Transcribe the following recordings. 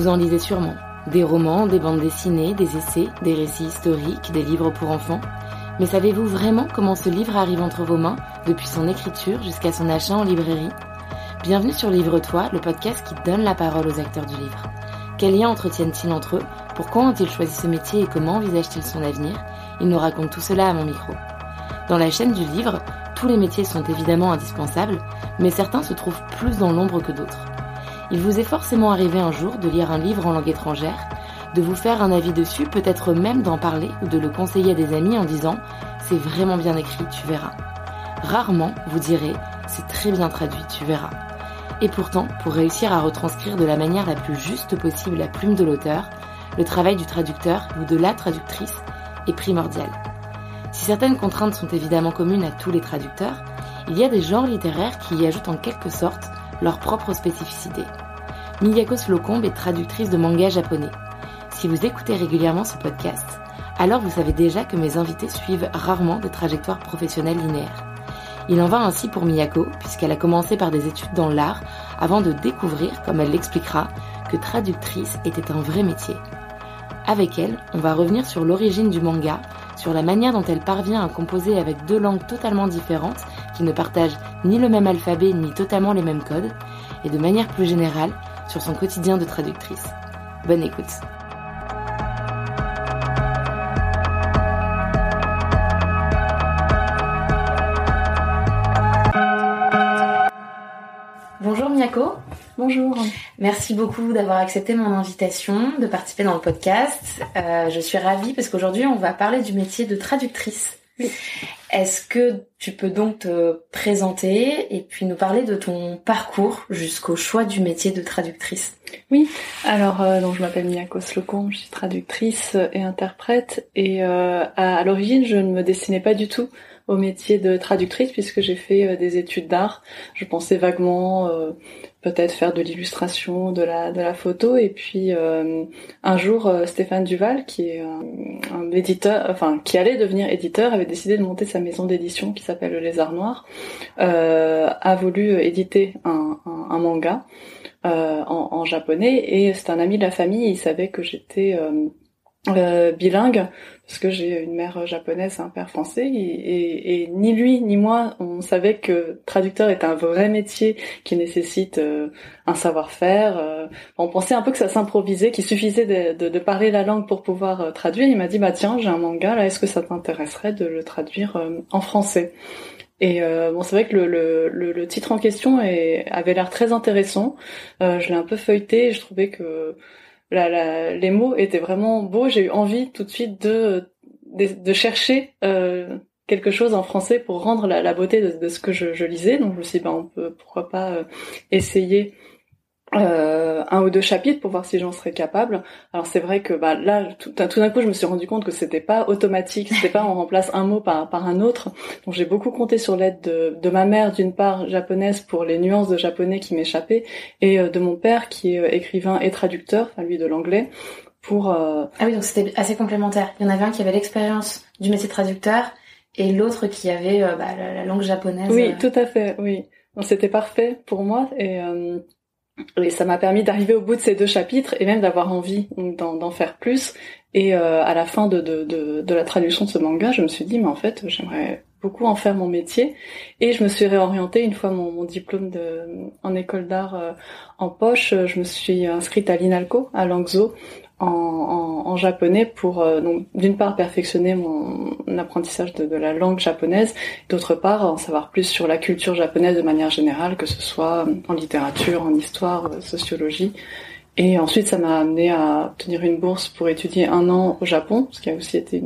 Vous en lisez sûrement. Des romans, des bandes dessinées, des essais, des récits historiques, des livres pour enfants. Mais savez-vous vraiment comment ce livre arrive entre vos mains, depuis son écriture jusqu'à son achat en librairie? Bienvenue sur Livre-toi, le podcast qui donne la parole aux acteurs du livre. Quels liens entretiennent-ils entre eux? Pourquoi ont-ils choisi ce métier et comment envisagent-ils son avenir? Ils nous racontent tout cela à mon micro. Dans la chaîne du livre, tous les métiers sont évidemment indispensables, mais certains se trouvent plus dans l'ombre que d'autres. Il vous est forcément arrivé un jour de lire un livre en langue étrangère, de vous faire un avis dessus, peut-être même d'en parler ou de le conseiller à des amis en disant c'est vraiment bien écrit, tu verras. Rarement, vous direz c'est très bien traduit, tu verras. Et pourtant, pour réussir à retranscrire de la manière la plus juste possible la plume de l'auteur, le travail du traducteur ou de la traductrice est primordial. Si certaines contraintes sont évidemment communes à tous les traducteurs, il y a des genres littéraires qui y ajoutent en quelque sorte leur propre spécificité. Miyako Slocombe est traductrice de manga japonais. Si vous écoutez régulièrement ce podcast, alors vous savez déjà que mes invités suivent rarement des trajectoires professionnelles linéaires. Il en va ainsi pour Miyako, puisqu'elle a commencé par des études dans l'art avant de découvrir, comme elle l'expliquera, que traductrice était un vrai métier. Avec elle, on va revenir sur l'origine du manga, sur la manière dont elle parvient à composer avec deux langues totalement différentes qui ne partagent ni le même alphabet ni totalement les mêmes codes, et de manière plus générale sur son quotidien de traductrice. Bonne écoute. Bonjour Miyako. Bonjour. Merci beaucoup d'avoir accepté mon invitation de participer dans le podcast. Euh, je suis ravie parce qu'aujourd'hui on va parler du métier de traductrice. Est-ce que tu peux donc te présenter et puis nous parler de ton parcours jusqu'au choix du métier de traductrice? Oui, alors euh, donc je m'appelle Miyako Slocombe, je suis traductrice et interprète et euh, à, l'origine je ne me destinais pas du tout au métier de traductrice puisque j'ai fait euh, des études d'art. Je pensais vaguement euh, peut-être faire de l'illustration, de la de la photo et puis un jour Stéphane Duval qui est un, éditeur enfin qui allait devenir éditeur avait décidé de monter sa maison d'édition qui s'appelle Le Lézard Noir a voulu éditer un, manga en, en, japonais. Et c'est un ami de la famille, il savait que j'étais euh, bilingue parce que j'ai une mère japonaise un père français et, ni lui ni moi on savait que traducteur est un vrai métier qui nécessite euh, un savoir-faire. Euh. on pensait un peu que ça s'improvisait, qu'il suffisait de, de, parler la langue pour pouvoir euh, traduire. Il m'a dit bah tiens j'ai un manga là, est-ce que ça t'intéresserait de le traduire en français? Et bon, c'est vrai que le, titre en question est, avait l'air très intéressant. je l'ai un peu feuilleté et je trouvais que les mots étaient vraiment beaux. J'ai eu envie tout de suite de de, chercher euh, quelque chose en français pour rendre la, beauté de, ce que je, lisais. Donc je me suis dit, ben, on peut pourquoi pas euh, essayer euh, un ou deux chapitres pour voir si j'en serais capable. Alors c'est vrai que bah, là, tout, tout d'un coup, je me suis rendu compte que c'était pas automatique, c'était pas on remplace un mot par, par un autre. Donc j'ai beaucoup compté sur l'aide de, de ma mère, d'une part japonaise pour les nuances de japonais qui m'échappaient, et euh, de mon père qui est euh, écrivain et traducteur, enfin lui de l'anglais, pour. Ah oui, donc c'était assez complémentaire. Il y en avait un qui avait l'expérience du métier de traducteur et l'autre qui avait bah, la, langue japonaise. Oui, tout à fait. Oui, donc c'était parfait pour moi et. Et ça m'a permis d'arriver au bout de ces deux chapitres et même d'avoir envie d'en faire plus. Et euh, à la fin de, la traduction de ce manga, je me suis dit, mais en fait, j'aimerais beaucoup en faire mon métier. Et je me suis réorientée une fois mon, diplôme en école d'art euh, en poche. Je me suis inscrite à l'INALCO, à Langzhou, en, japonais pour euh, donc d'une part perfectionner mon, apprentissage de, de, la langue japonaise, d'autre part en savoir plus sur la culture japonaise de manière générale, que ce soit en littérature, en histoire, euh, sociologie. Et ensuite, ça m'a amené à obtenir une bourse pour étudier un an au Japon, ce qui a aussi été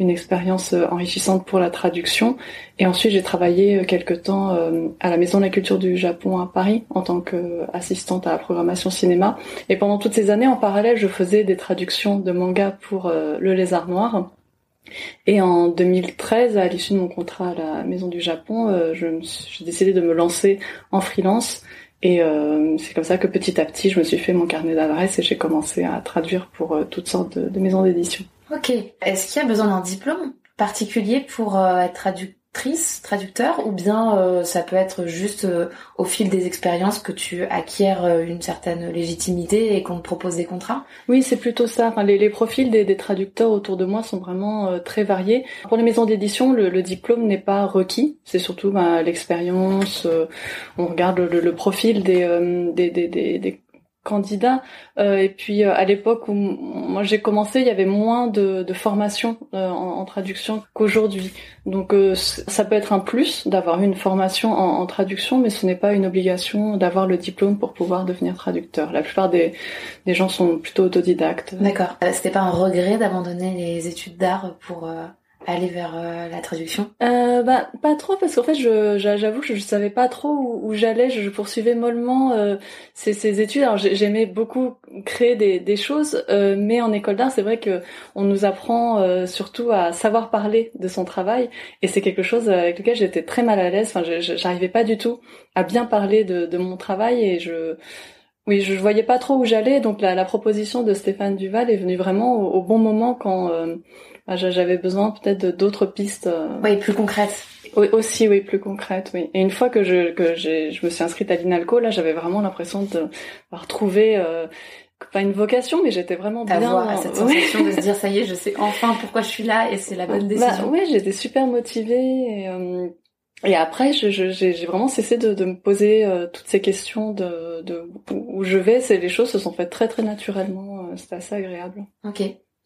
une, expérience euh, enrichissante pour la traduction. Et ensuite, j'ai travaillé euh, quelque temps euh, à la Maison de la Culture du Japon à Paris en tant qu'assistante à la programmation cinéma. Et pendant toutes ces années, en parallèle, je faisais des traductions de mangas pour Le Lézard Noir. Et en 2013, à l'issue de mon contrat à la Maison du Japon, j'ai décidé de me lancer en freelance et euh, c'est comme ça que petit à petit, je me suis fait mon carnet d'adresses et j'ai commencé à traduire pour euh, toutes sortes de, maisons d'édition. Ok. Est-ce qu'il y a besoin d'un diplôme particulier pour euh, être traductrice, traducteur, ou bien euh, ça peut être juste euh, au fil des expériences que tu acquiers euh, une certaine légitimité et qu'on te propose des contrats? Oui, c'est plutôt ça. Enfin, les, les profils des, des, traducteurs autour de moi sont vraiment très variés. Pour les maisons d'édition, le, diplôme n'est pas requis. C'est surtout ben, l'expérience. on regarde le, le profil des, des, des, candidat. Euh, et puis euh, à l'époque où moi j'ai commencé, il y avait moins de, de formation euh, en, traduction qu'aujourd'hui. Donc ça peut être un plus d'avoir une formation en, en, traduction, mais ce n'est pas une obligation d'avoir le diplôme pour pouvoir devenir traducteur. La plupart des, des gens sont plutôt autodidactes. D'accord. C'était pas un regret d'abandonner les études d'art pour aller vers euh, la traduction? Euh, bah, Pas trop, parce qu'en fait, j'avoue que je, savais pas trop où, j'allais. Je, poursuivais mollement euh, ces, ces, études. Alors, j'aimais beaucoup créer des, des choses, euh, mais en école d'art, c'est vrai que on nous apprend euh, surtout à savoir parler de son travail, et c'est quelque chose avec lequel j'étais très mal à l'aise. Enfin, j'arrivais pas du tout à bien parler de, de mon travail, et je oui, je voyais pas trop où j'allais, donc la, la, proposition de Stéphane Duval est venue vraiment au, au bon moment quand euh, ah, j'avais besoin peut-être d'autres pistes. Euh, oui, plus concrètes. Oui, aussi, oui, plus concrètes, oui. Et une fois que je que je me suis inscrite à l'INALCO, là, j'avais vraiment l'impression de retrouver euh, pas une vocation, mais j'étais vraiment bien. Avoir cette sensation de se dire ça y est, je sais enfin pourquoi je suis là et c'est la bonne bah, décision. Bah, oui, j'étais super motivée. Et, euh, et après, j'ai vraiment cessé de, me poser euh, toutes ces questions de, où je vais. C'est les choses se sont faites très très naturellement. C'était assez agréable. Ok.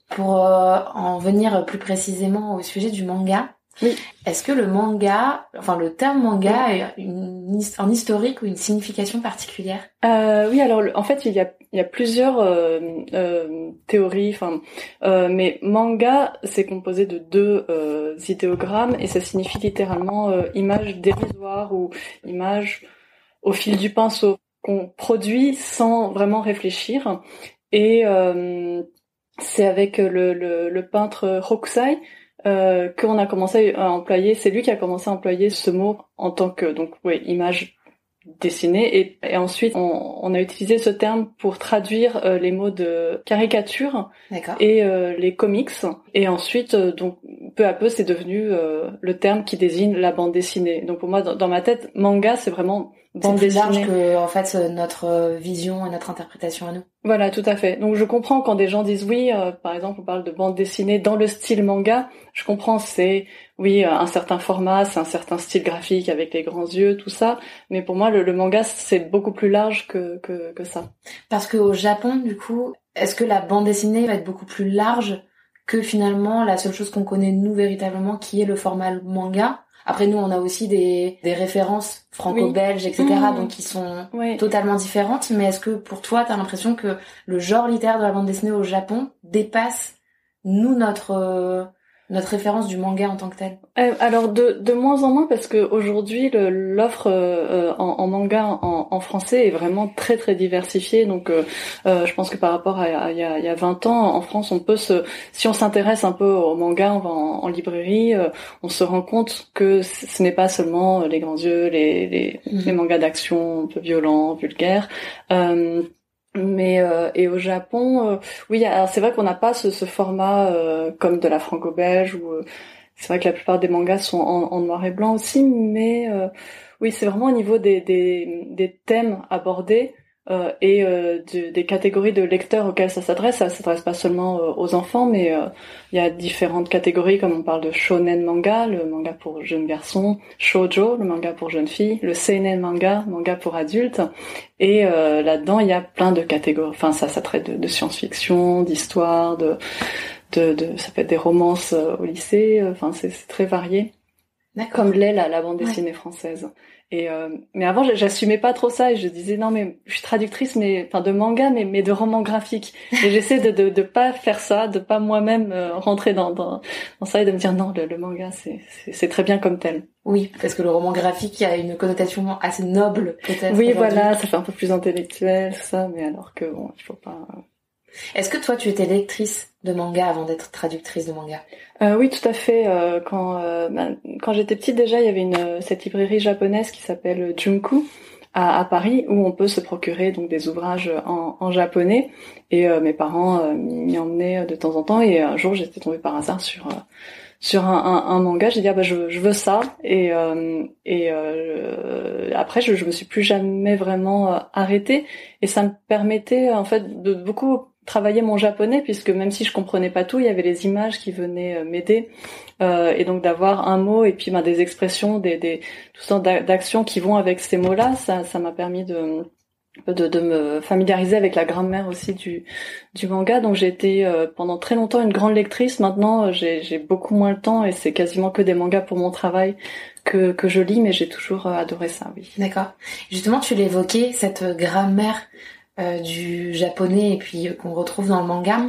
Pour euh, en venir plus précisément au sujet du manga, oui. Est-ce que le manga, enfin le terme manga, a une, un historique ou une signification particulière? Euh, Oui, alors en fait il y a, il y a plusieurs euh, euh, théories, enfin, euh, mais manga c'est composé de deux euh, idéogrammes et ça signifie littéralement image dérisoire ou image au fil du pinceau qu'on produit sans vraiment réfléchir. Et c'est avec le, le, le, peintre Hokusai euh, qu'on a commencé à employer. C'est lui qui a commencé à employer ce mot en tant que donc oui image dessinée et, et ensuite on, on, a utilisé ce terme pour traduire euh, les mots de caricature et euh, les comics et ensuite euh, donc peu à peu c'est devenu le terme qui désigne la bande dessinée. Donc pour moi dans, dans ma tête manga c'est vraiment bande plus large que en fait notre vision et notre interprétation à nous. Voilà, tout à fait. Donc je comprends quand des gens disent oui, euh, par exemple on parle de bande dessinée dans le style manga, je comprends c'est oui un certain format, c'est un certain style graphique avec les grands yeux, tout ça, mais pour moi le, le manga c'est beaucoup plus large que, que, que ça. Parce qu'au Japon du coup, est-ce que la bande dessinée va être beaucoup plus large que finalement la seule chose qu'on connaît nous véritablement qui est le format manga? Après nous, on a aussi des, des références franco-belges, etc. Mmh. Donc qui sont totalement différentes. Mais est-ce que pour toi, tu as l'impression que le genre littéraire de la bande dessinée au Japon dépasse nous notre euh, notre référence du manga en tant que tel euh, Alors de, de moins en moins parce que aujourd'hui l'offre euh, en, en, manga en, en, français est vraiment très très diversifiée. Donc euh, je pense que par rapport à, il y a, y a 20 ans en France, on peut se, si on s'intéresse un peu au manga, on va en, librairie, on se rend compte que ce n'est pas seulement les grands yeux, les, les, mmh. les mangas d'action un peu violents, vulgaires. Mais euh, et au Japon, euh, oui, alors c'est vrai qu'on n'a pas ce, format euh, comme de la franco-belge ou c'est vrai que la plupart des mangas sont en, noir et blanc aussi, mais oui, c'est vraiment au niveau des thèmes abordés euh, et euh, des catégories de lecteurs auxquels ça s'adresse. Ça s'adresse pas seulement euh, aux enfants, mais il y a différentes catégories, comme on parle de shonen manga, le manga pour jeunes garçons, shoujo, le manga pour jeunes filles, le seinen manga, manga pour adultes. Et là-dedans, il y a plein de catégories. Enfin, ça, ça traite de, de science-fiction, d'histoire, de, de, de, ça peut être des romances au lycée. Enfin, c'est très varié. Comme l'est la, la bande dessinée française. Et euh, mais avant, j'assumais pas trop ça et je disais non mais je suis traductrice mais enfin de manga mais mais de romans graphiques. Et j'essaie de, de de pas faire ça, de pas moi-même euh, rentrer dans, dans dans ça et de me dire non le, le manga c'est c'est très bien comme tel. Oui, parce que le roman graphique a une connotation assez noble peut-être. Oui voilà, ça fait un peu plus intellectuel ça, mais alors que bon il faut pas est-ce que toi, tu étais lectrice de manga avant d'être traductrice de manga? Euh, Oui, tout à fait. Euh, quand euh, ben, quand j'étais petite, déjà, il y avait une cette librairie japonaise qui s'appelle Junku à, Paris où on peut se procurer donc des ouvrages en, japonais. Et mes parents m'y emmenaient de temps en temps. Et un jour, j'étais tombée par hasard sur sur un, un, manga, j'ai dit ah bah je, je, veux ça et euh, et après je, je me suis plus jamais vraiment arrêtée et ça me permettait en fait de beaucoup travailler mon japonais puisque même si je comprenais pas tout, il y avait les images qui venaient m'aider euh, et donc d'avoir un mot et puis ben, des expressions, des, des tout sortes d'actions qui vont avec ces mots-là, ça m'a permis de de, me familiariser avec la grammaire aussi du, manga. Donc j'ai été euh, pendant très longtemps une grande lectrice. Maintenant, euh, j'ai beaucoup moins le temps et c'est quasiment que des mangas pour mon travail que, que je lis, mais j'ai toujours euh, adoré ça, oui. D'accord. Justement, tu l'évoquais, cette grammaire du japonais et puis qu'on retrouve dans le manga.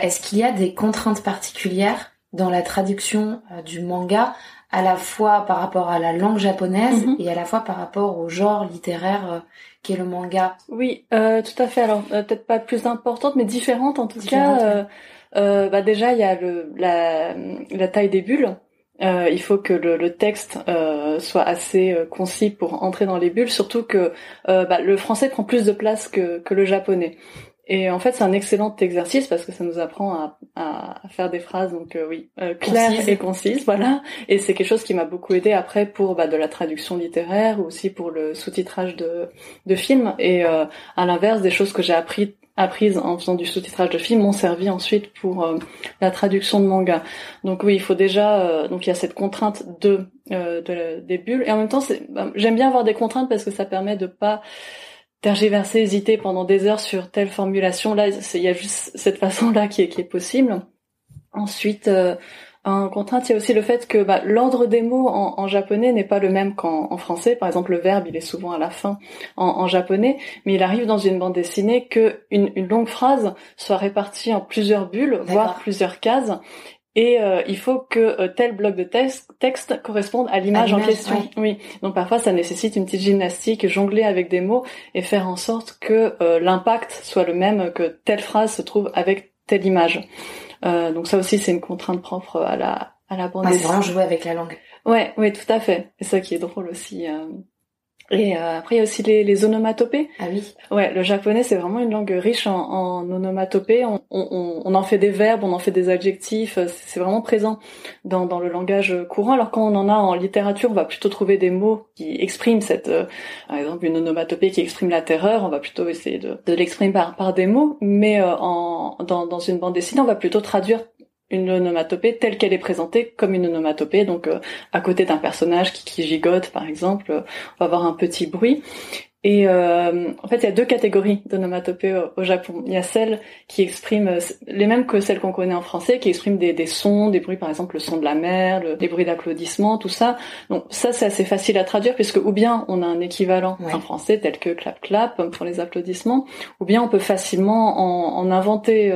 Est-ce qu'il y a des contraintes particulières dans la traduction du manga à la fois par rapport à la langue japonaise mm-hmm. et à la fois par rapport au genre littéraire qui est le manga? Oui, euh, tout à fait. Alors euh, peut-être pas plus importante, mais différente en tout cas. Euh, euh, bah déjà, il y a le, la, la taille des bulles. Euh, il faut que le, le texte soit assez concis pour entrer dans les bulles, surtout que bah, le français prend plus de place que, que le japonais. Et en fait, c'est un excellent exercice parce que ça nous apprend à, à, faire des phrases donc euh, oui euh, claires et concises, voilà. Et c'est quelque chose qui m'a beaucoup aidé après pour bah, de la traduction littéraire ou aussi pour le sous-titrage de, de films. Et euh, à l'inverse, des choses que j'ai appris apprises en faisant du sous-titrage de films m'ont servi ensuite pour euh, la traduction de manga. Donc oui, il faut déjà donc il y a cette contrainte de, de des bulles et en même temps bah, j'aime bien avoir des contraintes parce que ça permet de pas tergiverser, hésiter pendant des heures sur telle formulation. Là, il y a juste cette façon-là qui est, qui est possible. Ensuite, en contrainte, il y a aussi le fait que bah, l'ordre des mots en, japonais n'est pas le même qu'en français. Par exemple, le verbe, il est souvent à la fin en, japonais, mais il arrive dans une bande dessinée que une, une longue phrase soit répartie en plusieurs bulles, voire plusieurs cases, et euh, il faut que euh, tel bloc de texte, texte corresponde à l'image en question. Oui. Donc parfois ça nécessite une petite gymnastique, jongler avec des mots et faire en sorte que euh, l'impact soit le même, que telle phrase se trouve avec telle image. Donc ça aussi c'est une contrainte propre à la à la bande. c'est vraiment jouer avec la langue. Ouais, oui, tout à fait. Et ça qui est drôle aussi. Et euh, après, il y a aussi les, les, onomatopées. Ah oui. Ouais, le japonais, c'est vraiment une langue riche en, en onomatopées. On, on, on, en fait des verbes, on en fait des adjectifs. C'est vraiment présent dans, dans, le langage courant. Alors quand on en a en littérature, on va plutôt trouver des mots qui expriment cette, euh, par exemple, une onomatopée qui exprime la terreur. On va plutôt essayer de, de l'exprimer par, par des mots. Mais euh, en, dans, dans une bande dessinée, on va plutôt traduire une onomatopée telle qu'elle est présentée comme une onomatopée. Donc euh, à côté d'un personnage qui, qui, gigote par exemple, euh, on va avoir un petit bruit. Et euh, en fait, il y a deux catégories d'onomatopées au, au, Japon. Il y a celles qui expriment les mêmes que celles qu'on connaît en français, qui expriment des, des, sons, des bruits, par exemple le son de la mer, le, des bruits d'applaudissements, tout ça. Donc ça, c'est assez facile à traduire puisque ou bien on a un équivalent en français tel que clap clap pour les applaudissements, ou bien on peut facilement en, en inventer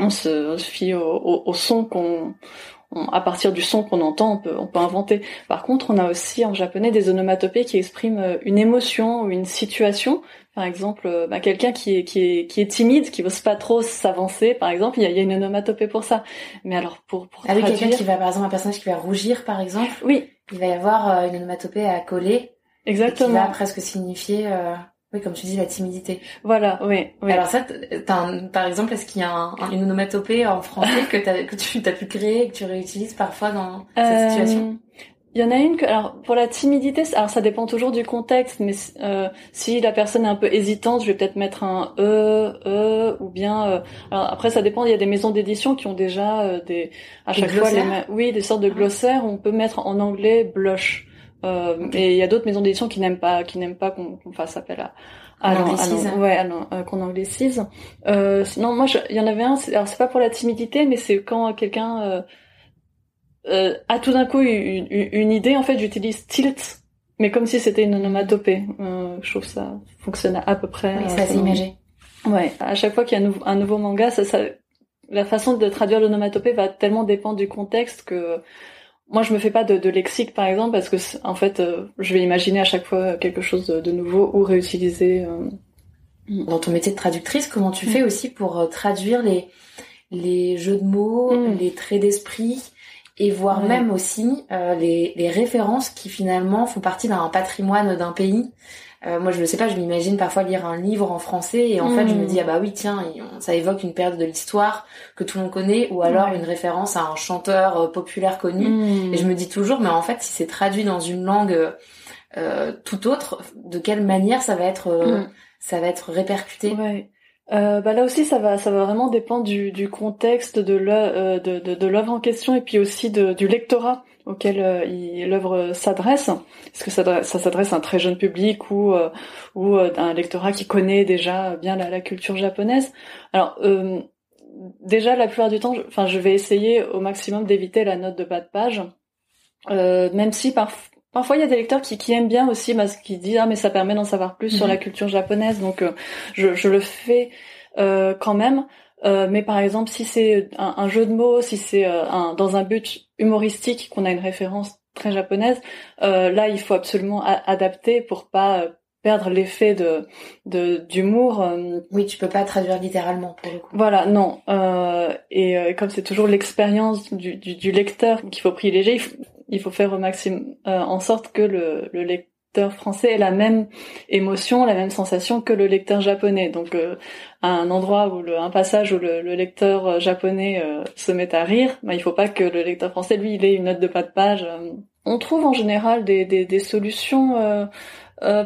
on se, fie au, son qu'on à partir du son qu'on entend, on peut, on peut inventer. Par contre, on a aussi en japonais des onomatopées qui expriment euh, une émotion ou une situation. Par exemple, euh, bah, quelqu'un qui est, qui, est, qui est timide, qui n'ose pas trop s'avancer, par exemple, il y a, y a, une onomatopée pour ça. Mais alors, pour, pour Avec quelqu'un qui va, par exemple, un personnage qui va rougir, par exemple. Oui. Il va y avoir euh, une onomatopée à coller. Exactement. Qui va presque signifier... Oui, comme tu dis, la timidité. Voilà, oui. oui. Alors ça, par exemple, est-ce qu'il y a un, une onomatopée en français que, as, que tu as pu créer et que tu réutilises parfois dans cette euh, situation? il y en a une que, alors pour la timidité, alors ça dépend toujours du contexte, mais euh, si la personne est un peu hésitante, je vais peut-être mettre un e, e, ou bien. Euh, alors après, ça dépend. Il y a des maisons d'édition qui ont déjà euh, des à chaque fois les, oui, des sortes de ah. glossaires. On peut mettre en anglais blush. Euh, Et il y a d'autres maisons d'édition qui n'aiment pas, qui n'aiment pas qu'on fasse appel à, à, ouais, euh, qu'on anglicise. Euh, non, moi, il y en avait un. Alors c'est pas pour la timidité, mais c'est quand quelqu'un euh, euh, a tout d'un coup une, une, idée. En fait, j'utilise tilt, mais comme si c'était une onomatopée. Euh, je trouve ça fonctionne à peu près. Oui, assez imagé. Ouais. À chaque fois qu'il y a un, un nouveau manga, ça, ça, la façon de traduire l'onomatopée va tellement dépendre du contexte que moi, je me fais pas de, de lexique, par exemple, parce que en fait, euh, je vais imaginer à chaque fois quelque chose de, nouveau ou réutiliser. Euh, Dans ton métier de traductrice, comment tu mm. fais aussi pour euh, traduire les les jeux de mots, mm. les traits d'esprit et voire même aussi les, les références qui finalement font partie d'un patrimoine d'un pays? Moi, je ne sais pas, je m'imagine parfois lire un livre en français et en fait, je me mm. dis ah bah oui, tiens, ça évoque une période de l'histoire que tout le monde connaît ou alors une référence à un chanteur populaire connu. Mm. Et je me dis toujours, mais en fait, si c'est traduit dans une langue tout autre, de quelle manière ça va être, mm. ça va être répercuté? Euh, bah là aussi, ça va, ça va vraiment dépendre du, du contexte de l'œuvre euh, de, de, en question et puis aussi de, du lectorat auquel euh, l'œuvre s'adresse. Est-ce que ça, ça s'adresse à un très jeune public ou euh, ou un lectorat qui connaît déjà bien la, la culture japonaise? Alors déjà, la plupart du temps, je, enfin, je vais essayer au maximum d'éviter la note de bas de page, même si parfois Parfois, il y a des lecteurs qui, qui aiment bien aussi, parce qu'ils disent ah mais ça permet d'en savoir plus sur la mhm. culture japonaise, donc euh, je, je, le fais euh, quand même. Euh, mais par exemple, si c'est un, jeu de mots, si c'est un, dans un but humoristique qu'on a une référence très japonaise, là il faut absolument adapter pour pas perdre l'effet de d'humour. Oui, tu peux pas traduire littéralement pour le coup. Voilà, non. et comme c'est toujours l'expérience du, du, du, lecteur qu'il faut privilégier, il faut, il faut faire au maximum euh, en sorte que le, le, lecteur français ait la même émotion, la même sensation que le lecteur japonais. Donc euh, un endroit où le, un passage où le, lecteur euh, japonais se met à rire, bah, il faut pas que le lecteur français lui il ait une note de pas de page. On trouve en général des, des, des solutions.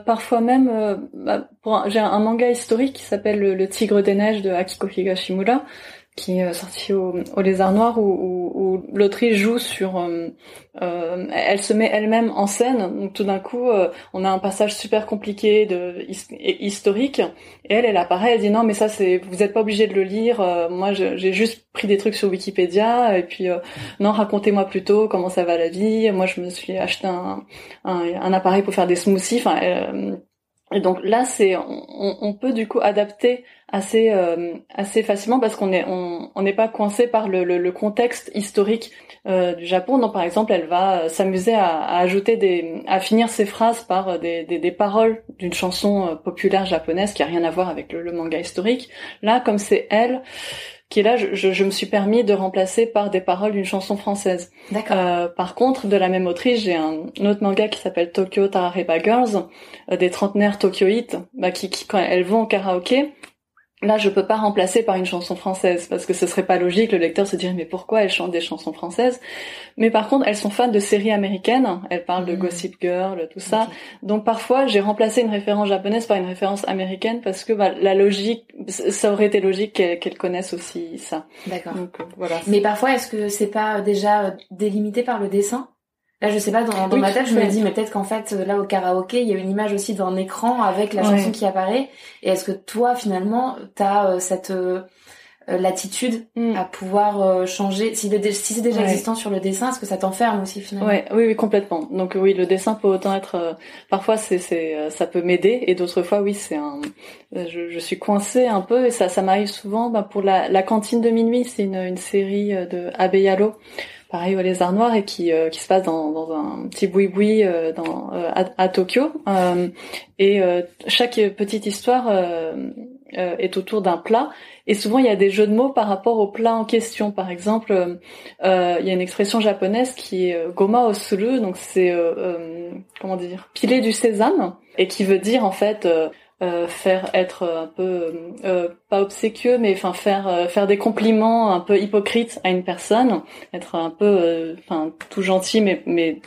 parfois même, bah, j'ai un, manga historique qui s'appelle le, Tigre des neiges de Akiko Higashimura, qui est sorti au, au Lézard Noir où, où, où l'autrice joue sur, euh, euh, elle se met elle-même en scène. Donc tout d'un coup, euh, on a un passage super compliqué de historique et elle, elle apparaît, elle dit non mais ça c'est, vous n'êtes pas obligé de le lire. moi j'ai juste pris des trucs sur Wikipédia et puis non racontez-moi plutôt comment ça va la vie. Moi je me suis acheté un, un, un appareil pour faire des smoothies. Enfin et donc là, c'est on, peut du coup adapter assez euh, assez facilement parce qu'on est on n'est pas coincé par le, le, contexte historique euh, du Japon. Donc par exemple, elle va euh, s'amuser à, à, ajouter des à finir ses phrases par des, des, des paroles d'une chanson populaire japonaise qui a rien à voir avec le, le manga historique. Là, comme c'est elle, qui là, je, je, me suis permis de remplacer par des paroles d'une chanson française. Euh, par contre, de la même autrice, j'ai un, autre manga qui s'appelle Tokyo Tarareba Girls, euh, des trentenaires tokyoïtes, bah, qui, qui, quand elles vont au karaoké, Là, je peux pas remplacer par une chanson française parce que ce serait pas logique. Le lecteur se dirait mais pourquoi elles chantent des chansons françaises? Mais par contre, elles sont fans de séries américaines. Elles parlent de mmh. Gossip Girl, tout ça. Donc parfois, j'ai remplacé une référence japonaise par une référence américaine parce que bah, la logique, ça aurait été logique qu'elles connaissent aussi ça. D'accord. Euh, voilà. Mais parfois, est-ce que c'est pas déjà euh, délimité par le dessin? Là, je sais pas, dans, dans ma tête, je me dis, mais peut-être qu'en fait, là, au karaoké, il y a une image aussi d'un écran avec la chanson qui apparaît. Et est-ce que toi, finalement, t'as euh, cette euh, latitude mm. à pouvoir euh, changer? Si, si c'est déjà existant sur le dessin, est-ce que ça t'enferme aussi, finalement? Ouais, Oui, oui, complètement. Donc oui, le dessin peut autant être... parfois, c'est, c'est, ça peut m'aider. Et d'autres fois, oui, c'est un... Je, je, suis coincée un peu. Et ça, ça m'arrive souvent. Bah, pour la, la cantine de minuit, c'est une, une série de Abeyalo pareil au Lézard Noir et qui, euh, qui se passe dans, dans un petit boui-boui euh, dans, euh, à, Tokyo. et chaque petite histoire est autour d'un plat. Et souvent, il y a des jeux de mots par rapport au plat en question. Par exemple, il y a une expression japonaise qui est goma osuru, donc c'est comment dire, piler du sésame, et qui veut dire en fait euh, faire être un peu euh, pas obséquieux mais enfin faire euh, faire des compliments un peu hypocrites à une personne être un peu enfin tout gentil mais mais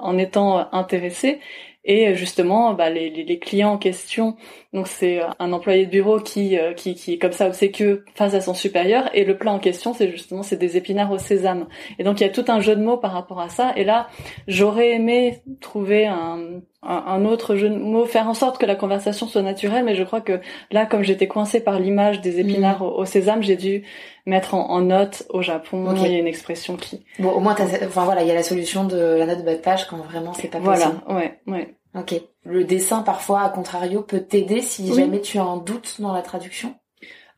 en étant intéressé. Et justement bah, les, les, clients en question donc c'est un employé de bureau qui, qui qui est comme ça obséquieux face à son supérieur et le plat en question c'est justement c'est des épinards au sésame et donc il y a tout un jeu de mots par rapport à ça et là j'aurais aimé trouver un un, autre jeu de mots, faire en sorte que la conversation soit naturelle, mais je crois que là, comme j'étais coincée par l'image des épinards mm. au, sésame, j'ai dû mettre en, note au Japon, il y a une expression qui... Bon, au moins, enfin voilà, il y a la solution de la note de bas de page quand vraiment c'est pas possible. Voilà, ouais, ouais. Ok. Le dessin, parfois, à contrario, peut t'aider si jamais tu as un doute dans la traduction?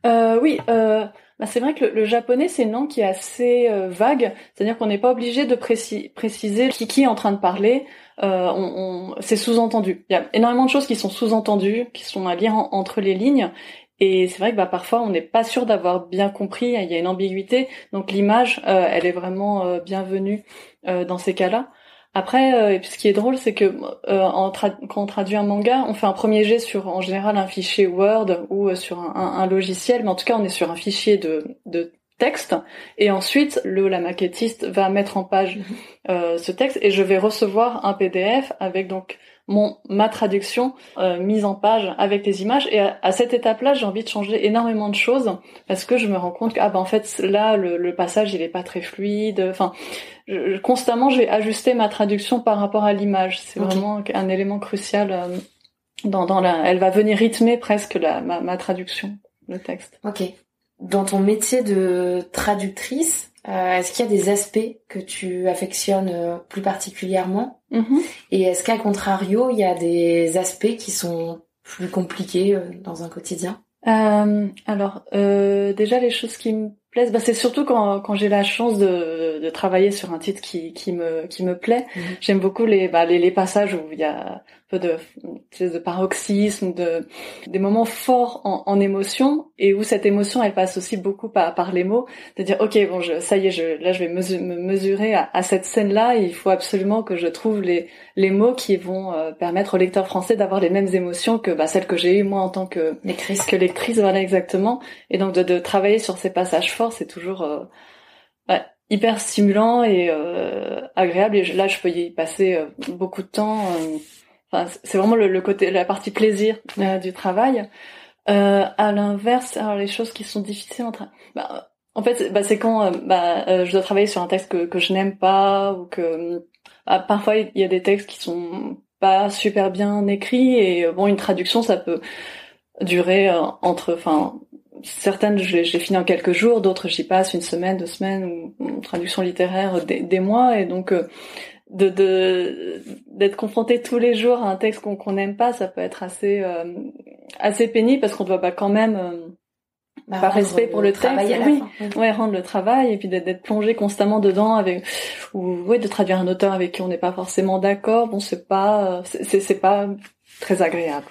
Euh, Oui, euh, bah, c'est vrai que le, japonais, c'est une langue qui est assez euh, vague, c'est-à-dire qu'on n'est pas obligé de préciser qui, qui est en train de parler. Euh, on, c'est sous-entendu. Il y a énormément de choses qui sont sous-entendues, qui sont à lire entre les lignes. Et c'est vrai que bah, parfois on n'est pas sûr d'avoir bien compris, il y a une ambiguïté. Donc l'image, euh, elle est vraiment euh, bienvenue dans ces cas-là. Après, ce qui est drôle, c'est que en quand on traduit un manga, on fait un premier jet sur, en général, un fichier Word ou sur un, logiciel, mais en tout cas, on est sur un fichier de, de texte. Et ensuite le la maquettiste va mettre en page euh, ce texte et je vais recevoir un PDF avec donc mon ma traduction euh, mise en page avec les images. Et à, cette étape-là j'ai envie de changer énormément de choses parce que je me rends compte que ah ben en fait là le, passage il est pas très fluide. Enfin constamment je vais ajuster ma traduction par rapport à l'image. C'est vraiment un élément crucial euh, dans, dans la elle va venir rythmer presque la, ma, ma traduction le texte. Ok. Dans ton métier de traductrice, euh, est-ce qu'il y a des aspects que tu affectionnes euh, plus particulièrement? Mm-hmm. Et est-ce qu'à contrario, il y a des aspects qui sont plus compliqués euh, dans un quotidien? Alors, déjà les choses qui me plaisent, bah, c'est surtout quand, quand j'ai la chance de, de, travailler sur un titre qui, qui me qui me plaît. Mm-hmm. J'aime beaucoup les, bah, les les passages où il y a peu de, de paroxysme, de des moments forts en, en, émotion et où cette émotion elle passe aussi beaucoup par, par les mots, de dire ok bon je, ça y est je, là je vais me mesurer à, à cette scène là il faut absolument que je trouve les les mots qui vont euh, permettre au lecteur français d'avoir les mêmes émotions que bah, celles que j'ai eues moi en tant que lectrice. que lectrice. Voilà exactement. Et donc de, de travailler sur ces passages forts c'est toujours euh, hyper stimulant et euh, agréable et là je peux y passer beaucoup de temps c'est vraiment le, côté, la partie plaisir euh, du travail. Euh, à l'inverse, alors les choses qui sont difficiles entre, bah, en fait, bah, c'est quand euh, bah, euh, je dois travailler sur un texte que, que je n'aime pas ou que bah, parfois il y a des textes qui sont pas super bien écrits et bon une traduction ça peut durer entre, enfin certaines je les, fini en quelques jours, d'autres j'y passe une semaine, deux semaines ou une traduction littéraire des, des mois et donc de d'être confronté tous les jours à un texte qu'on n'aime pas, ça peut être assez euh, assez pénible parce qu'on doit pas quand même euh, bah, par respect pour le, texte, oui, ouais, rendre le travail et puis d'être plongé constamment dedans avec ou oui de traduire un auteur avec qui on n'est pas forcément d'accord. Bon, c'est pas c'est c'est pas très agréable.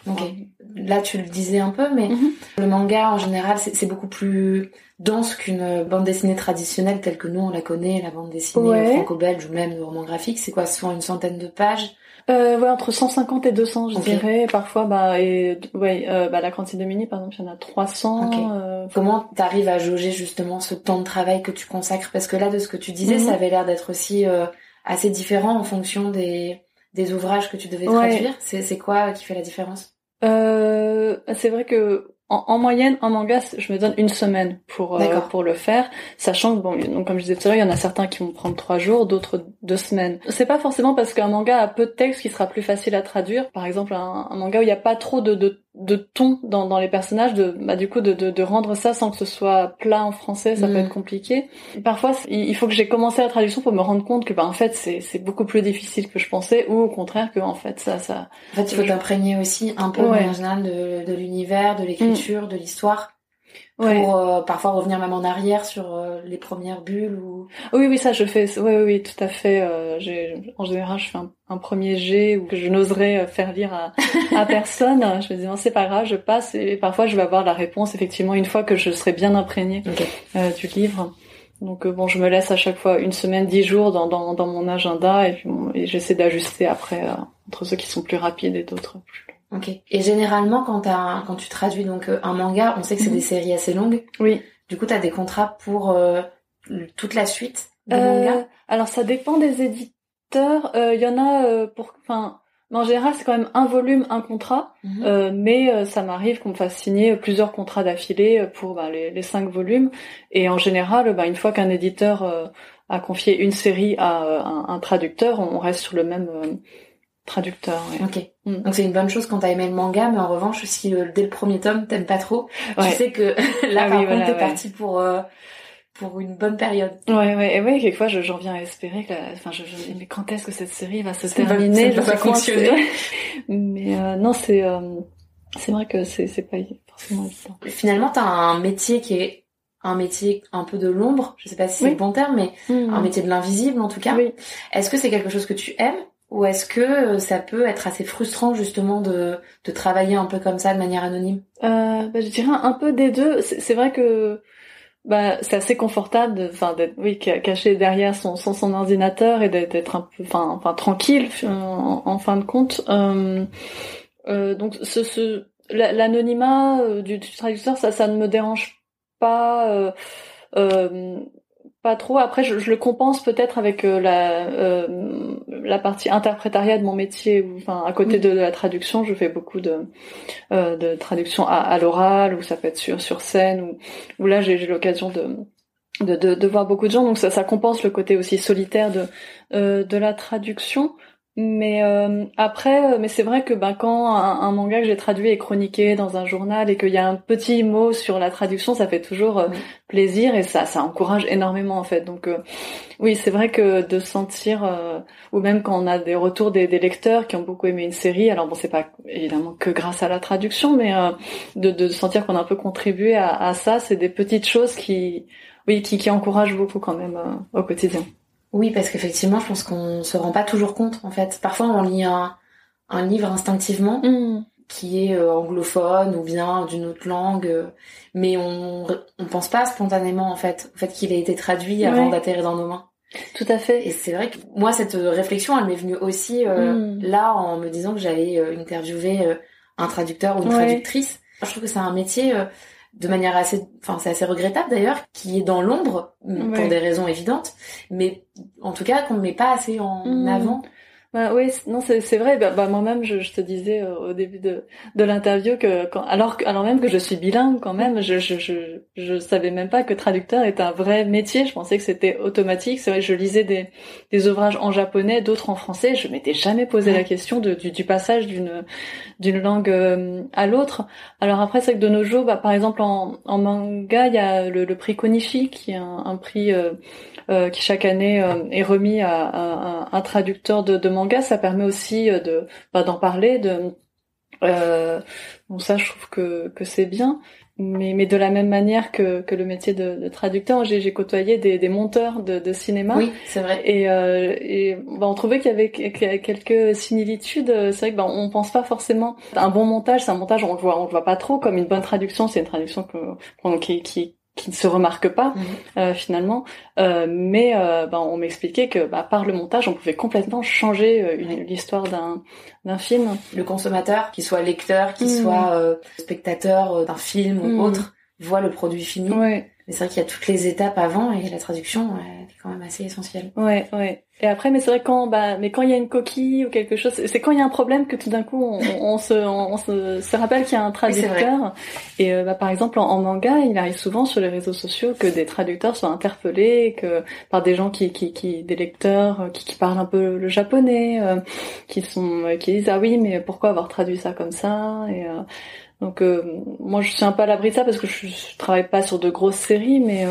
Là, tu le disais un peu, mais mhm. le manga en général, c'est beaucoup plus dense qu'une bande dessinée traditionnelle telle que nous on la connaît, la bande dessinée franco-belge ou même le roman graphique. C'est quoi Souvent une centaine de pages euh, ouais, entre 150 et 200, je dirais. Parfois, bah, et, ouais, euh, bah, la quantité de mini, par exemple, il y en a 300. Euh, Comment t'arrives à jauger justement ce temps de travail que tu consacres? Parce que là, de ce que tu disais, mhm. ça avait l'air d'être aussi euh, assez différent en fonction des, des ouvrages que tu devais traduire. C'est quoi qui fait la différence? Euh, C'est vrai que en, moyenne, en manga, je me donne une semaine pour euh, pour le faire, sachant que bon, donc comme je disais tout à l'heure, il y en a certains qui vont prendre trois jours, d'autres deux semaines. C'est pas forcément parce qu'un manga a peu de texte qui sera plus facile à traduire. Par exemple, un, manga où il n'y a pas trop de, de, de ton dans, dans les personnages, de bah du coup de, de, de rendre ça sans que ce soit plat en français, ça peut mm. être compliqué. parfois, il faut que j'ai commencé la traduction pour me rendre compte que bah en fait c'est c'est beaucoup plus difficile que je pensais, ou au contraire que en fait ça ça. En fait, il faut t'imprégner aussi un peu en général de, de l'univers, de l'écriture de l'histoire pour euh, parfois revenir même en arrière sur euh, les premières bulles ou oui oui ça je fais. Oui oui, tout à fait euh, en général je fais un, premier jet ou que je n'oserais faire lire à, à personne. Je me dis non c'est pas grave je passe et parfois je vais avoir la réponse effectivement une fois que je serai bien imprégnée du livre. Donc bon je me laisse à chaque fois une semaine dix jours dans, dans, dans mon agenda et puis et j'essaie d'ajuster après entre ceux qui sont plus rapides et d'autres plus Ok. Et généralement, quand, as, quand tu traduis donc euh, un manga, on sait que c'est des mhm. séries assez longues. Oui. Du coup, tu as des contrats pour euh, toute la suite des euh, mangas? Alors, ça dépend des éditeurs. Il y en a pour... Enfin, en général, c'est quand même un volume, un contrat. Mhm. mais ça m'arrive qu'on me fasse signer plusieurs contrats d'affilée pour bah, les, les, cinq volumes. Et en général, bah, une fois qu'un éditeur a confié une série à un, un, traducteur, on reste sur le même traducteur. Ok. Mm. Donc c'est une bonne chose quand t'as aimé le manga, mais en revanche, si euh, dès le premier tome t'aimes pas trop, tu sais que là ah par contre t'es parti pour euh, pour une bonne période. Ouais, ouais, et ouais, quelquefois j'en viens à espérer que, enfin, je, je, mais quand est-ce que cette série va se terminer? Ça va fonctionner. mais euh, non, c'est c'est vrai que c'est c'est pas forcément évident. Finalement, t'as un métier qui est un métier un peu de l'ombre, je sais pas si c'est le bon terme, mais mm. un métier de l'invisible en tout cas. Oui. Est-ce que c'est quelque chose que tu aimes? Ou est-ce que euh, ça peut être assez frustrant justement de, de travailler un peu comme ça de manière anonyme? Euh, bah, Je dirais un peu des deux. C'est vrai que bah, c'est assez confortable, enfin, d'être, oui, caché derrière son, son, ordinateur et d'être un peu, enfin, enfin, tranquille en, en, fin de compte. Euh, euh, donc, ce, ce l'anonymat euh, du, du, traducteur, ça, ça ne me dérange pas. Euh, euh, pas trop. Après, je, je le compense peut-être avec euh, la euh, la partie interprétariat de mon métier. Où, enfin, à côté de, la traduction, je fais beaucoup de euh, de traduction à, à l'oral, ou ça peut être sur sur scène, ou où là j'ai l'occasion de, de, de de voir beaucoup de gens. Donc ça ça compense le côté aussi solitaire de de la traduction. Mais euh, après, euh, mais c'est vrai que ben quand un, manga que j'ai traduit est chroniqué dans un journal et qu'il y a un petit mot sur la traduction, ça fait toujours euh, plaisir et ça, ça encourage énormément en fait. Donc oui, c'est vrai que de sentir, ou même quand on a des retours des, des, lecteurs qui ont beaucoup aimé une série, alors bon, c'est pas évidemment que grâce à la traduction, mais de, de sentir qu'on a un peu contribué à, à ça, c'est des petites choses qui, oui, qui, qui encouragent beaucoup quand même au quotidien. Oui, parce qu'effectivement, je pense qu'on se rend pas toujours compte, en fait. Parfois, on lit un, un livre instinctivement, mm. qui est euh, anglophone ou bien d'une autre langue, euh, mais on on pense pas spontanément, en fait, au fait qu'il ait été traduit avant d'atterrir dans nos mains. Tout à fait. Et c'est vrai que moi, cette réflexion, elle m'est venue aussi euh, mm. là, en me disant que j'allais interviewer un traducteur ou une traductrice. Je trouve que c'est un métier de manière assez, enfin c'est assez regrettable d'ailleurs, qui est dans l'ombre pour des raisons évidentes, mais en tout cas qu'on ne met pas assez en mmh. avant bah oui, non, c'est vrai. Bah, bah moi-même, je, je, te disais euh, au début de, de l'interview que, quand, alors, alors même que je suis bilingue, quand même, je, je, je, je savais même pas que traducteur est un vrai métier. Je pensais que c'était automatique. C'est vrai, je lisais des, des ouvrages en japonais, d'autres en français. Je m'étais jamais posé la question de, du, du passage d'une d'une langue euh, à l'autre. Alors après, c'est que de nos jours, bah, par exemple en, en manga, il y a le, le prix Konishi, qui est un, un prix euh, euh, qui chaque année euh, est remis à, un traducteur de, de, manga. Ça permet aussi euh, de bah, d'en parler. De bon ça, je trouve que que c'est bien. Mais, mais de la même manière que, que le métier de, de traducteur, j'ai côtoyé des, des monteurs de, de cinéma. Oui, c'est vrai. Et, euh, et bah, on trouvait qu'il y avait quelques similitudes. C'est vrai que bah, on pense pas forcément. Un bon montage, c'est un montage on le voit, on le voit pas trop. Comme une bonne traduction, c'est une traduction que, qui, qui qui ne se remarque pas mhm. euh, finalement euh, mais euh, ben, on m'expliquait que bah, par le montage on pouvait complètement changer l'histoire d'un d'un film le consommateur qu'il soit lecteur qu'il mhm. soit spectateur d'un film ou mhm. autre voit le produit fini ouais. mais c'est vrai qu'il y a toutes les étapes avant et la traduction est quand même assez essentielle ouais ouais et après, mais c'est vrai quand, bah, mais quand il y a une coquille ou quelque chose, c'est quand il y a un problème que tout d'un coup on, on, se, on, se, se, rappelle qu'il y a un traducteur. et euh, bah, par exemple en, manga, il arrive souvent sur les réseaux sociaux que des traducteurs soient interpellés, que par des gens qui, qui, qui des lecteurs euh, qui, qui parlent un peu le japonais, euh, qui sont, qui disent ah oui, mais pourquoi avoir traduit ça comme ça? Et donc moi je suis un peu à l'abri de ça parce que je, je travaille pas sur de grosses séries, mais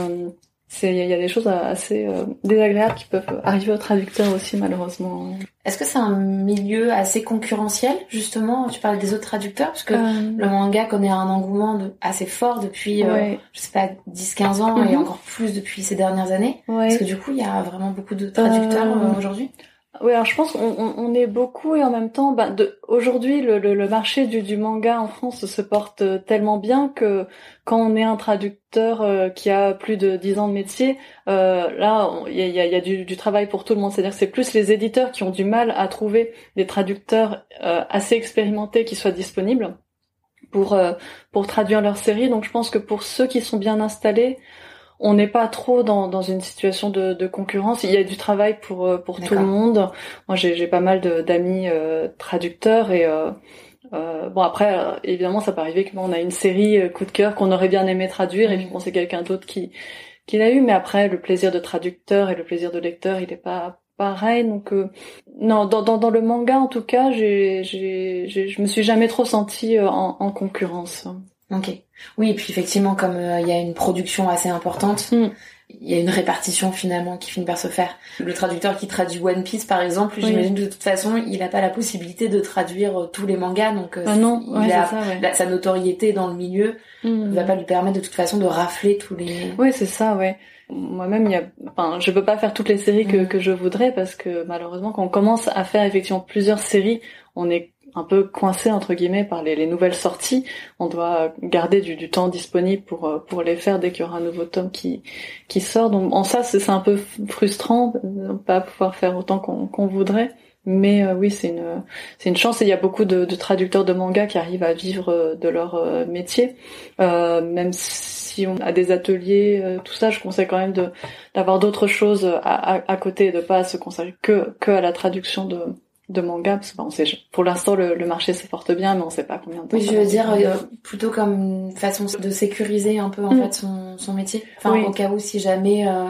il y, a des choses assez euh, désagréables qui peuvent arriver aux traducteurs aussi malheureusement. Est-ce que c'est un milieu assez concurrentiel justement Tu parles des autres traducteurs? Parce que euh. le manga connaît un engouement assez fort depuis euh, je sais pas 10-15 ans et mhm. encore plus depuis ces dernières années. Est-ce que du coup il y a vraiment beaucoup de traducteurs aujourd'hui oui, alors je pense qu'on on est beaucoup et en même temps, bah, aujourd'hui, le, marché du, manga en France se porte euh, tellement bien que quand on est un traducteur euh, qui a plus de 10 ans de métier, euh, là, il y a, du, travail pour tout le monde. C'est-à-dire que c'est plus les éditeurs qui ont du mal à trouver des traducteurs assez expérimentés qui soient disponibles pour pour traduire leur série. Donc je pense que pour ceux qui sont bien installés, on n'est pas trop dans, dans une situation de, de, concurrence. Il y a du travail pour euh, pour tout le monde. Moi, j'ai pas mal d'amis euh, traducteurs et euh, euh bon après, évidemment, ça peut arriver qu'on a une série coup de cœur qu'on aurait bien aimé traduire et puis bon, c'est quelqu'un d'autre qui qui l'a eu. Mais après, le plaisir de traducteur et le plaisir de lecteur, il est pas pareil. Donc non, dans, dans, dans le manga en tout cas, j'ai j'ai je me suis jamais trop sentie en, en concurrence. Ok. Oui, et puis effectivement, comme euh, il y a une production assez importante, hmm. il y a une répartition finalement qui finit par se faire. Le traducteur qui traduit One Piece, par exemple, j'imagine de toute façon, il n'a pas la possibilité de traduire euh, tous les mangas, donc euh, ah non, il a, sa notoriété dans le milieu ne hmm. va pas lui permettre de toute façon de rafler tous les. Oui, c'est ça, ouais. Moi-même, il y a, enfin, je peux pas faire toutes les séries que, hmm. que je voudrais parce que malheureusement, quand on commence à faire effectivement plusieurs séries, on est un peu coincé entre guillemets par les, nouvelles sorties. On doit garder du, temps disponible pour euh, pour les faire dès qu'il y aura un nouveau tome qui qui sort. Donc en ça c'est un peu frustrant de pas pouvoir faire autant qu'on voudrait. Mais euh, oui, c'est une c'est une chance et il y a beaucoup de, traducteurs de manga qui arrivent à vivre euh, de leur métier, même si on a des ateliers, tout ça. Je conseille quand même d'avoir d'autres choses à, à, côté, de pas se consacrer que que à la traduction de de manga parce que on sait pour l'instant le, marché se porte bien mais on sait pas combien de temps oui je veux dire euh, plutôt comme une façon de sécuriser un peu en mm. fait son, son métier. Enfin au cas où si jamais euh,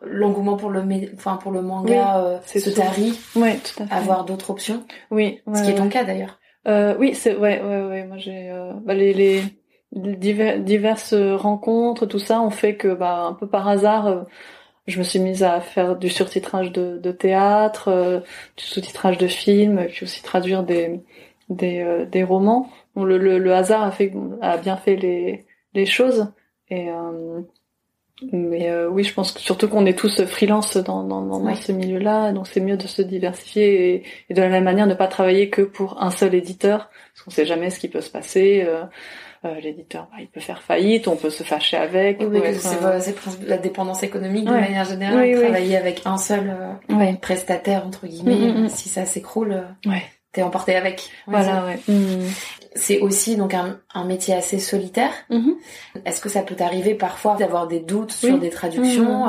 l'engouement pour le enfin pour le manga euh, se tarit oui, tout à fait. avoir d'autres options. Oui ce qui est ton cas d'ailleurs. Oui c'est ouais ouais ouais moi j'ai bah, les, les diverses rencontres tout ça ont fait que bah un peu par hasard je me suis mise à faire du surtitrage de, de théâtre, euh, du sous-titrage de films, puis aussi traduire des des, euh, des romans. Bon, le, le, le, hasard a fait a bien fait les les choses et euh, mais oui, je pense que surtout qu'on est tous freelance dans, dans, dans ce milieu-là, donc c'est mieux de se diversifier et, et, de la même manière ne pas travailler que pour un seul éditeur, parce qu'on sait jamais ce qui peut se passer. Euh, l'éditeur, bah, il peut faire faillite, on peut se fâcher avec. Oui, c'est la dépendance économique de manière générale. travailler avec un seul euh, prestataire entre guillemets, mm, mm, mm. si ça s'écroule, euh, ouais. t'es emporté avec. voilà, ouais. C'est aussi donc un, un, métier assez solitaire. Mm-hmm. Est-ce que ça peut t'arriver parfois d'avoir des doutes sur des traductions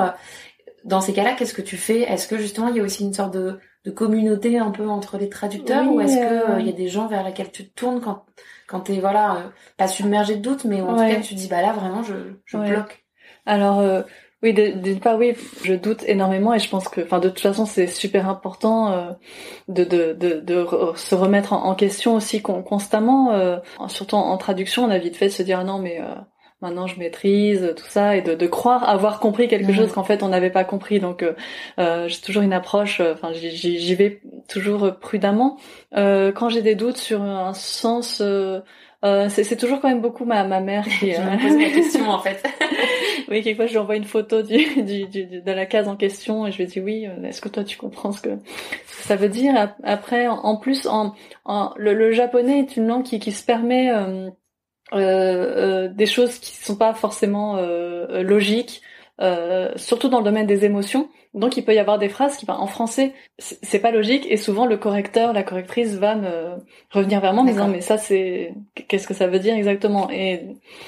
Dans ces cas-là, qu'est-ce que tu fais? Est-ce que justement il y a aussi une sorte de, de communauté un peu entre les traducteurs ou est-ce que il y a des gens vers lesquels tu te tournes quand quand t'es voilà euh, pas submergé de doutes mais en tout cas tu dis bah là vraiment je, je bloque. Alors euh, oui d'une part oui je doute énormément et je pense que enfin de toute façon c'est super important euh, de, de, de, de se remettre en, question aussi constamment surtout en, traduction on a vite fait de se dire ah non mais maintenant je maîtrise tout ça et de, de croire avoir compris quelque chose qu'en fait on n'avait pas compris. Donc euh, j'ai toujours une approche enfin j'y vais toujours prudemment. Euh, quand j'ai des doutes sur un sens euh, c'est toujours quand même beaucoup ma, ma mère qui me pose la question en fait. Oui quelquefois je lui envoie une photo du, du, du, de la case en question et je lui dis oui est-ce que toi tu comprends ce que, ce que ça veut dire? Après en, plus en, en le, le, japonais est une langue qui, qui se permet euh, euh, des choses qui sont pas forcément euh, logiques, surtout dans le domaine des émotions. Donc il peut y avoir des phrases qui, ben, en français, c'est pas logique et souvent le correcteur, la correctrice va me revenir vers moi en me disant mais ça c'est qu'est-ce que ça veut dire exactement? Et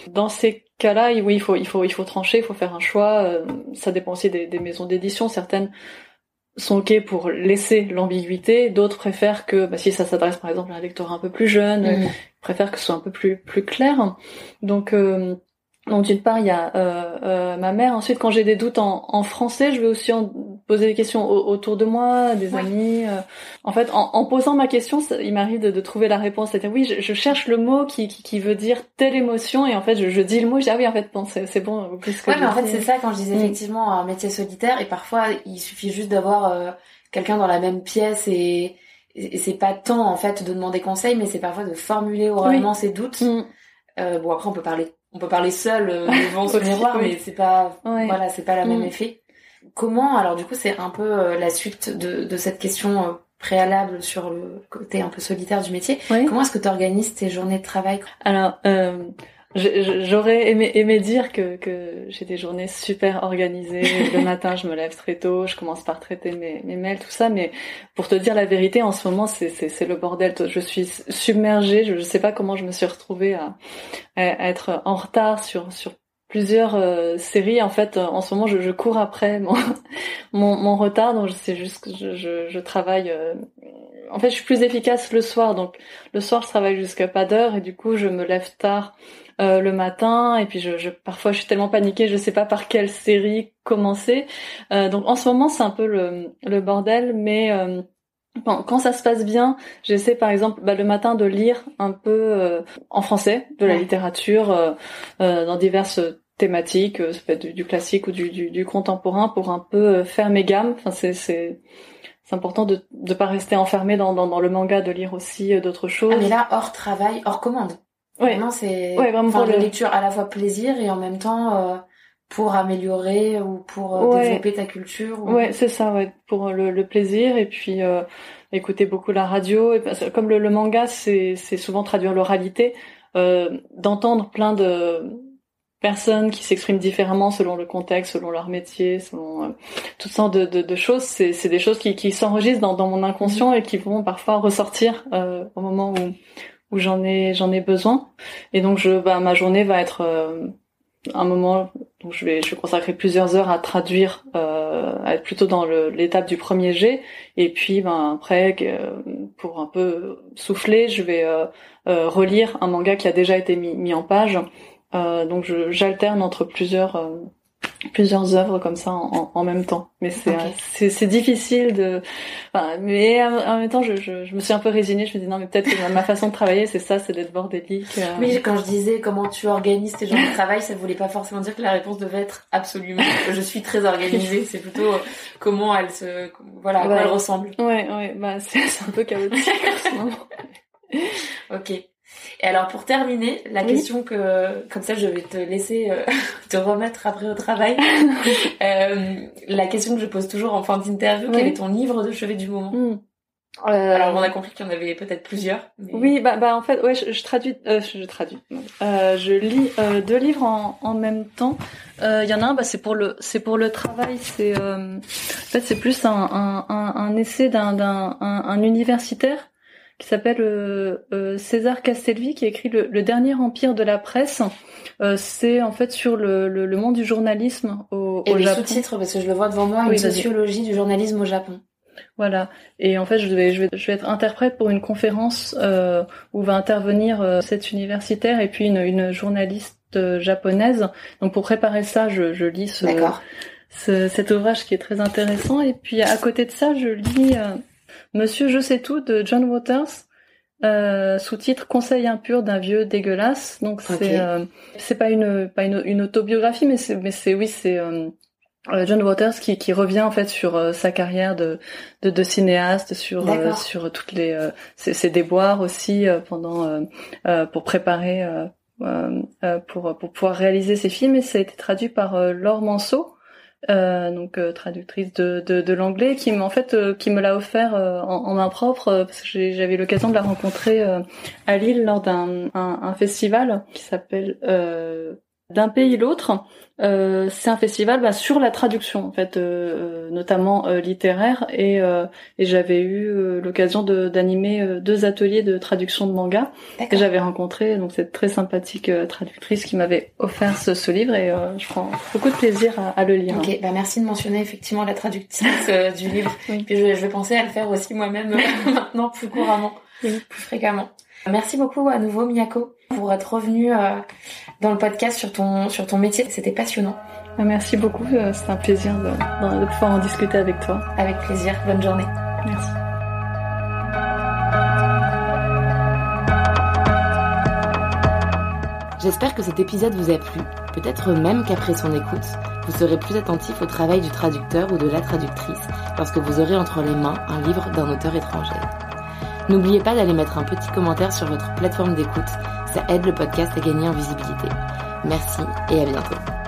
dans ces cas-là, oui il faut il faut il faut trancher, il faut faire un choix. ça dépend aussi des, des maisons d'édition. Certaines sont ok pour laisser l'ambiguïté, d'autres préfèrent que, bah, si ça s'adresse par exemple à un lecteur un peu plus jeune, mmh. préfèrent que ce soit un peu plus plus clair. Donc euh, donc d'une part, il y a euh, euh, ma mère. Ensuite, quand j'ai des doutes en, en, français, je vais aussi en poser des questions autour de moi, des amis. Euh. En fait, en, en, posant ma question, il m'arrive de, de, trouver la réponse. C'est-à-dire, oui, je, je, cherche le mot qui, qui, qui, veut dire telle émotion, et en fait, je, je dis le mot. Je dis ah oui, en fait, bon, c'est bon. Plus que ouais, mais en fait, c'est ça quand je disais mm. effectivement un métier solitaire. Et parfois, il suffit juste d'avoir euh, quelqu'un dans la même pièce et et c'est pas tant en fait de demander conseil, mais c'est parfois de formuler oralement ses doutes. Mm. Euh, bon après on peut parler on peut parler seul euh, devant son miroir, mais c'est pas, voilà, c'est pas la même mm. effet. Comment, alors du coup, c'est un peu euh, la suite de, de cette question euh, préalable sur le côté un peu solitaire du métier. Comment est-ce que tu organises tes journées de travail? Alors, euh, J'aurais aimé, aimé, dire que, que j'ai des journées super organisées. Le matin, je me lève très tôt, je commence par traiter mes, mes mails, tout ça. Mais pour te dire la vérité, en ce moment, c'est le bordel. Je suis submergée. Je ne sais pas comment je me suis retrouvée à, à être en retard sur, sur plusieurs euh, séries. En fait, en ce moment, je, je cours après mon, mon, mon, retard. Donc, c'est juste que je, je, je travaille. Euh, en fait, je suis plus efficace le soir. Donc, le soir, je travaille jusqu'à pas d'heure et du coup, je me lève tard euh, le matin et puis je, je, parfois je suis tellement paniquée je sais pas par quelle série commencer euh, donc en ce moment c'est un peu le, le bordel mais euh, quand ça se passe bien, j'essaie par exemple bah, le matin de lire un peu euh, en français de la littérature euh, dans diverses thématiques, ça peut être du, classique ou du, du, du, contemporain, pour un peu faire mes gammes. Enfin, c'est c'est c'est important de ne pas rester enfermé dans, dans, dans, le manga, de lire aussi d'autres choses. Ah mais là, hors travail, hors commande. Ouais. Vraiment, c'est ouais, vraiment pour la lecture à la fois plaisir et en même temps, euh, pour améliorer ou pour développer ta culture ou... Ouais, c'est ça, ouais, pour le, le plaisir et puis écouter beaucoup la radio. Et, comme le, le manga, c'est souvent traduire l'oralité, d'entendre plein de personnes qui s'expriment différemment selon le contexte, selon leur métier, selon euh, toutes sortes de, de, de choses. C'est des choses qui, qui s'enregistrent dans, dans, mon inconscient et qui vont parfois ressortir euh, au moment où, où j'en ai j'en ai besoin. Et donc je, bah, ma journée va être euh, un moment où je vais je vais consacrer plusieurs heures à traduire, euh, à être plutôt dans l'étape du premier jet. Et puis ben après pour un peu souffler, je vais relire un manga qui a déjà été mis, mis en page euh, donc j'alterne entre plusieurs euh, plusieurs œuvres comme ça en, en même temps. Mais c'est c'est, c'est difficile de. Enfin, mais en même temps, je, je, je, me suis un peu résignée. Je me dis non, mais peut-être que ma façon de travailler, c'est ça, c'est d'être bordélique. Euh. Oui, quand je disais comment tu organises tes journées de travail, ça voulait pas forcément dire que la réponse devait être absolument. je suis très organisée. C'est plutôt comment elle se, voilà, à quoi elle ressemble. Ouais, ouais. Bah c'est, c'est un peu chaotique en ce moment. ok. Et alors pour terminer, la question que, comme ça je vais te laisser euh, te remettre après au travail, euh, la question que je pose toujours en fin d'interview, quel est ton livre de chevet du moment hmm. euh... Alors on a compris qu'il y en avait peut-être plusieurs. Oui, bah, bah en fait, ouais, je, je traduis, euh, je, traduis. Euh, je lis euh, deux livres en, en même temps. Il y en a un, bah, c'est pour le, c'est pour le travail. C'est, en fait, c'est plus un, un, un, un essai d'un, d'un un, un universitaire qui s'appelle euh, euh, César Castelvi, qui écrit le, dernier empire de la presse. Euh, c'est en fait sur le, le, monde du journalisme au, Et au le sous-titre, parce que je le vois devant moi, une sociologie du journalisme au Japon. Voilà. Et en fait, je vais, je vais, je vais être interprète pour une conférence euh, où va intervenir euh, cette universitaire et puis une, une journaliste japonaise. Donc pour préparer ça, je, je lis ce, ce, cet ouvrage qui est très intéressant. Et puis à côté de ça, je lis Monsieur Je sais tout de John Waters, euh, sous-titre Conseil impur d'un vieux dégueulasse. Donc c'est euh, c'est pas une pas une, une autobiographie, mais c'est mais c'est oui c'est euh, euh, John Waters qui, qui revient en fait sur euh, sa carrière de, de, de cinéaste, sur sur toutes les ses, ses, déboires aussi pendant pour préparer pour pour pouvoir réaliser ses films. Et ça a été traduit par Laure Manceau euh, donc euh, traductrice de, de, de l'anglais, qui en fait euh, qui me l'a offert en, en, main propre parce que j'avais l'occasion de la rencontrer à Lille lors d'un un, un festival qui s'appelle d'un pays l'autre. Euh, c'est un festival bah, sur la traduction en fait, euh, notamment euh, littéraire, et, et j'avais eu l'occasion d'animer deux ateliers de traduction de manga. Et j'avais rencontré donc cette très sympathique traductrice qui m'avait offert ce, ce, livre, et je prends beaucoup de plaisir à, à le lire. Ok, bah merci de mentionner effectivement la traductrice du livre. Puis je, je, vais penser à le faire aussi moi-même maintenant plus couramment, plus fréquemment. Merci beaucoup à nouveau Miyako pour être revenu euh, dans le podcast sur ton, sur ton métier. C'était passionnant. Bah, merci beaucoup. Euh, c'est un plaisir de, de pouvoir en discuter avec toi. Avec plaisir. Bonne journée. Merci. J'espère que cet épisode vous a plu, peut-être même qu'après son écoute, vous serez plus attentif au travail du traducteur ou de la traductrice lorsque vous aurez entre les mains un livre d'un auteur étranger. N'oubliez pas d'aller mettre un petit commentaire sur votre plateforme d'écoute, ça aide le podcast à gagner en visibilité. Merci et à bientôt.